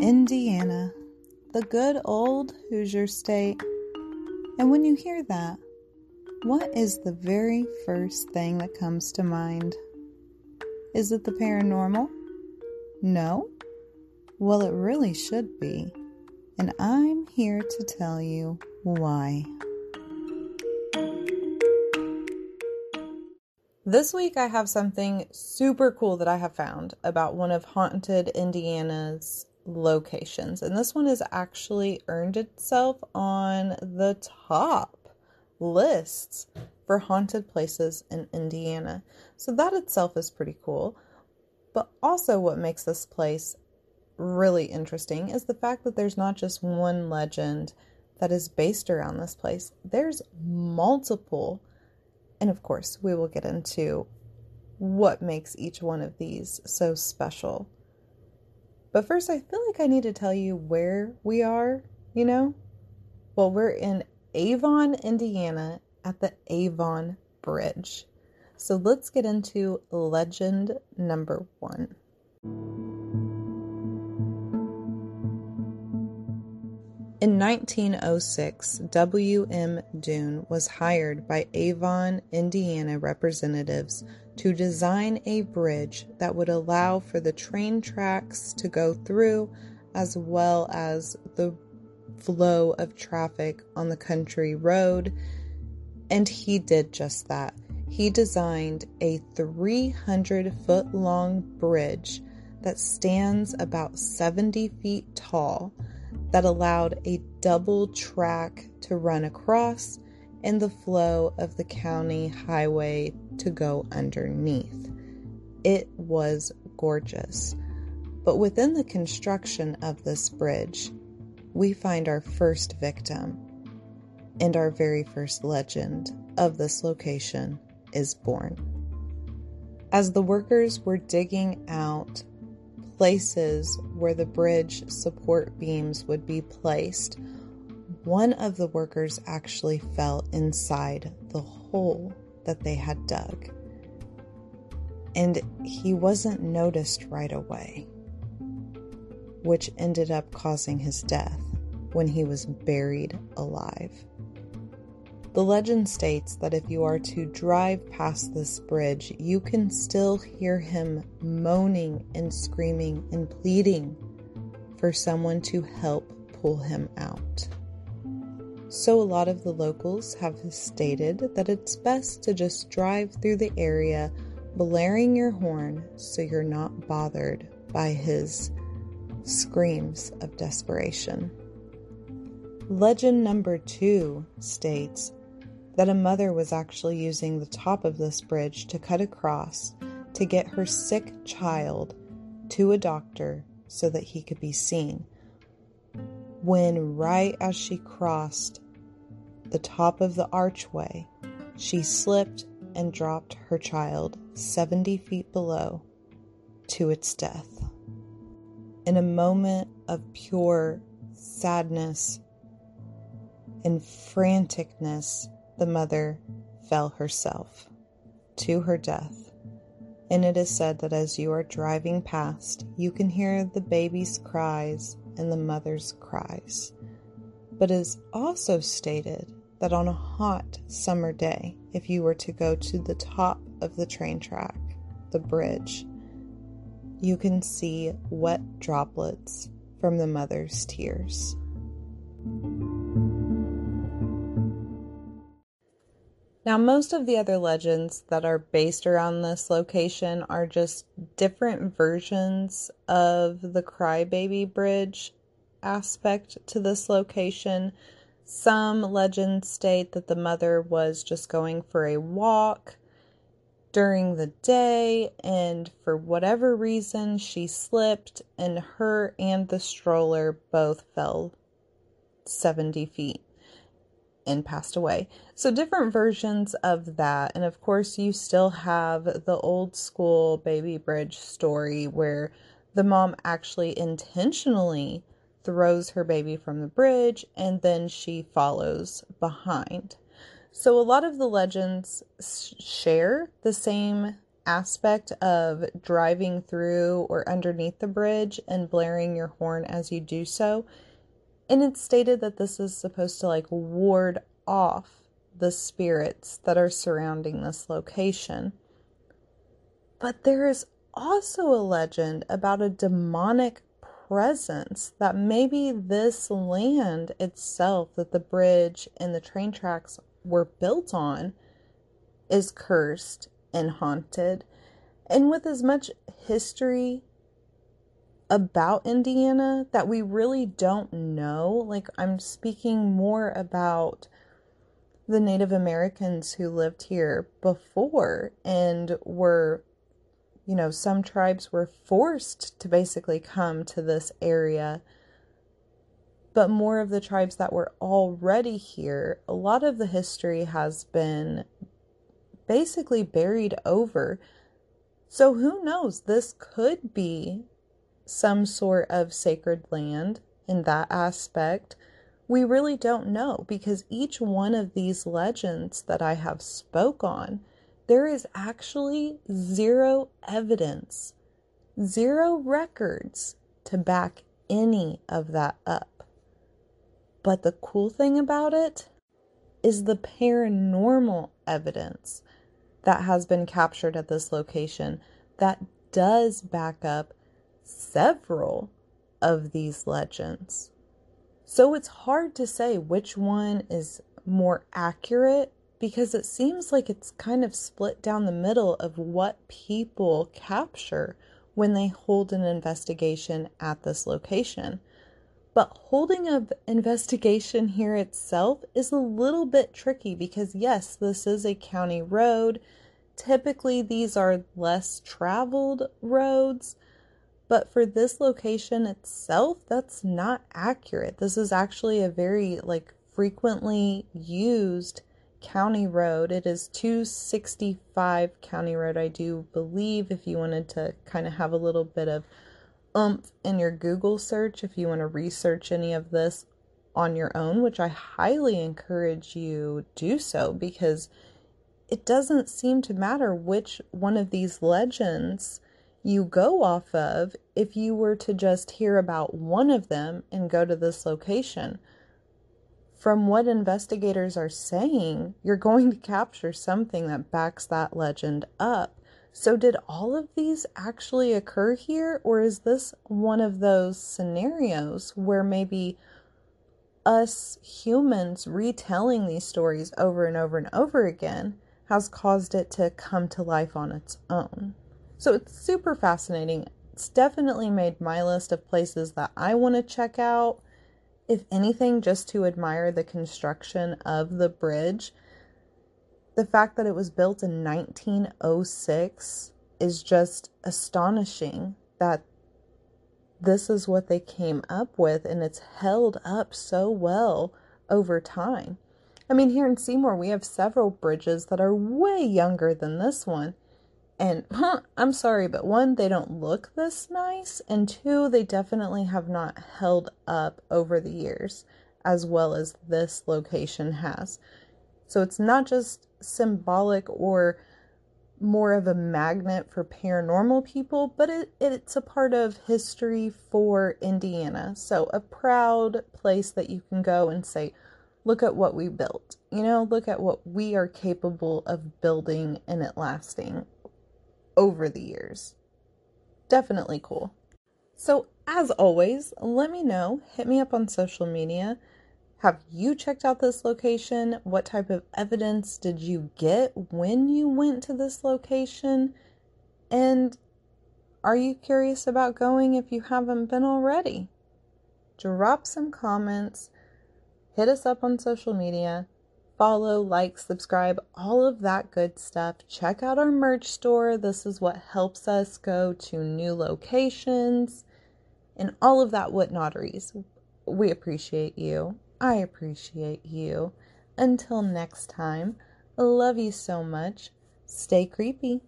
Indiana, the good old Hoosier state. And when you hear that, what is the very first thing that comes to mind? Is it the paranormal? No? Well, it really should be. And I'm here to tell you why. This week, I have something super cool that I have found about one of Haunted Indiana's locations. And this one has actually earned itself on the top lists for haunted places in Indiana. So that itself is pretty cool. But also, what makes this place really interesting is the fact that there's not just one legend that is based around this place, there's multiple and of course, we will get into what makes each one of these so special. But first, I feel like I need to tell you where we are, you know? Well, we're in Avon, Indiana at the Avon Bridge. So let's get into legend number one. In 1906, W.M. Dune was hired by Avon, Indiana representatives to design a bridge that would allow for the train tracks to go through as well as the flow of traffic on the country road. And he did just that. He designed a 300 foot long bridge that stands about 70 feet tall that allowed a double track to run across and the flow of the county highway to go underneath. It was gorgeous. But within the construction of this bridge, we find our first victim, and our very first legend of this location is born. As the workers were digging out places where the bridge support beams would be placed, one of the workers actually fell inside the hole that they had dug. And he wasn't noticed right away, which ended up causing his death when he was buried alive. The legend states that if you are to drive past this bridge, you can still hear him moaning and screaming and pleading for someone to help pull him out. So, a lot of the locals have stated that it's best to just drive through the area blaring your horn so you're not bothered by his screams of desperation. Legend number two states that a mother was actually using the top of this bridge to cut across to get her sick child to a doctor so that he could be seen. When, right as she crossed the top of the archway, she slipped and dropped her child 70 feet below to its death. In a moment of pure sadness and franticness, the mother fell herself to her death. And it is said that as you are driving past, you can hear the baby's cries and the mother's cries. But it is also stated that on a hot summer day, if you were to go to the top of the train track, the bridge, you can see wet droplets from the mother's tears. Now, most of the other legends that are based around this location are just different versions of the Crybaby Bridge aspect to this location. Some legends state that the mother was just going for a walk during the day, and for whatever reason, she slipped, and her and the stroller both fell 70 feet and passed away. So, different versions of that. And of course, you still have the old school baby bridge story where the mom actually intentionally throws her baby from the bridge and then she follows behind. So, a lot of the legends share the same aspect of driving through or underneath the bridge and blaring your horn as you do so. And it's stated that this is supposed to like ward off the spirits that are surrounding this location. But there is also a legend about a demonic presence that maybe this land itself that the bridge and the train tracks were built on is cursed and haunted. And with as much history about Indiana that we really don't know, like I'm speaking more about the Native Americans who lived here before and were, you know, some tribes were forced to basically come to this area. But more of the tribes that were already here, a lot of the history has been basically buried over. So who knows? This could be some sort of sacred land in that aspect. We really don't know because each one of these legends that I have spoke on, there is actually zero evidence, zero records to back any of that up. But the cool thing about it is the paranormal evidence that has been captured at this location that does back up several of these legends. So it's hard to say which one is more accurate because it seems like it's kind of split down the middle of what people capture when they hold an investigation at this location. But holding an investigation here itself is a little bit tricky because, yes, this is a county road. Typically, these are less traveled roads, but for this location itself, that's not accurate. This is actually a very like frequently used county road. It is 265 County Road, I do believe, if you wanted to kind of have a little bit of oomph in your Google search, if you want to research any of this on your own, which I highly encourage you do so because it doesn't seem to matter which one of these legends you go off of if you were to just hear about one of them and go to this location. From what investigators are saying, you're going to capture something that backs that legend up. So, did all of these actually occur here, or is this one of those scenarios where maybe us humans retelling these stories over and over and over again has caused it to come to life on its own. So it's super fascinating. It's definitely made my list of places that I want to check out. If anything, just to admire the construction of the bridge. The fact that it was built in 1906 is just astonishing that this is what they came up with and it's held up so well over time. I mean, here in Seymour, we have several bridges that are way younger than this one. And huh, I'm sorry, but one, they don't look this nice. And two, they definitely have not held up over the years as well as this location has. So it's not just symbolic or more of a magnet for paranormal people, but it, it's a part of history for Indiana. So a proud place that you can go and say, look at what we built. You know, look at what we are capable of building and it lasting over the years. Definitely cool. So, as always, let me know. Hit me up on social media. Have you checked out this location? What type of evidence did you get when you went to this location? And are you curious about going if you haven't been already? Drop some comments hit us up on social media, follow, like, subscribe, all of that good stuff. Check out our merch store. This is what helps us go to new locations and all of that whatnotteries. We appreciate you. I appreciate you. Until next time, love you so much. Stay creepy.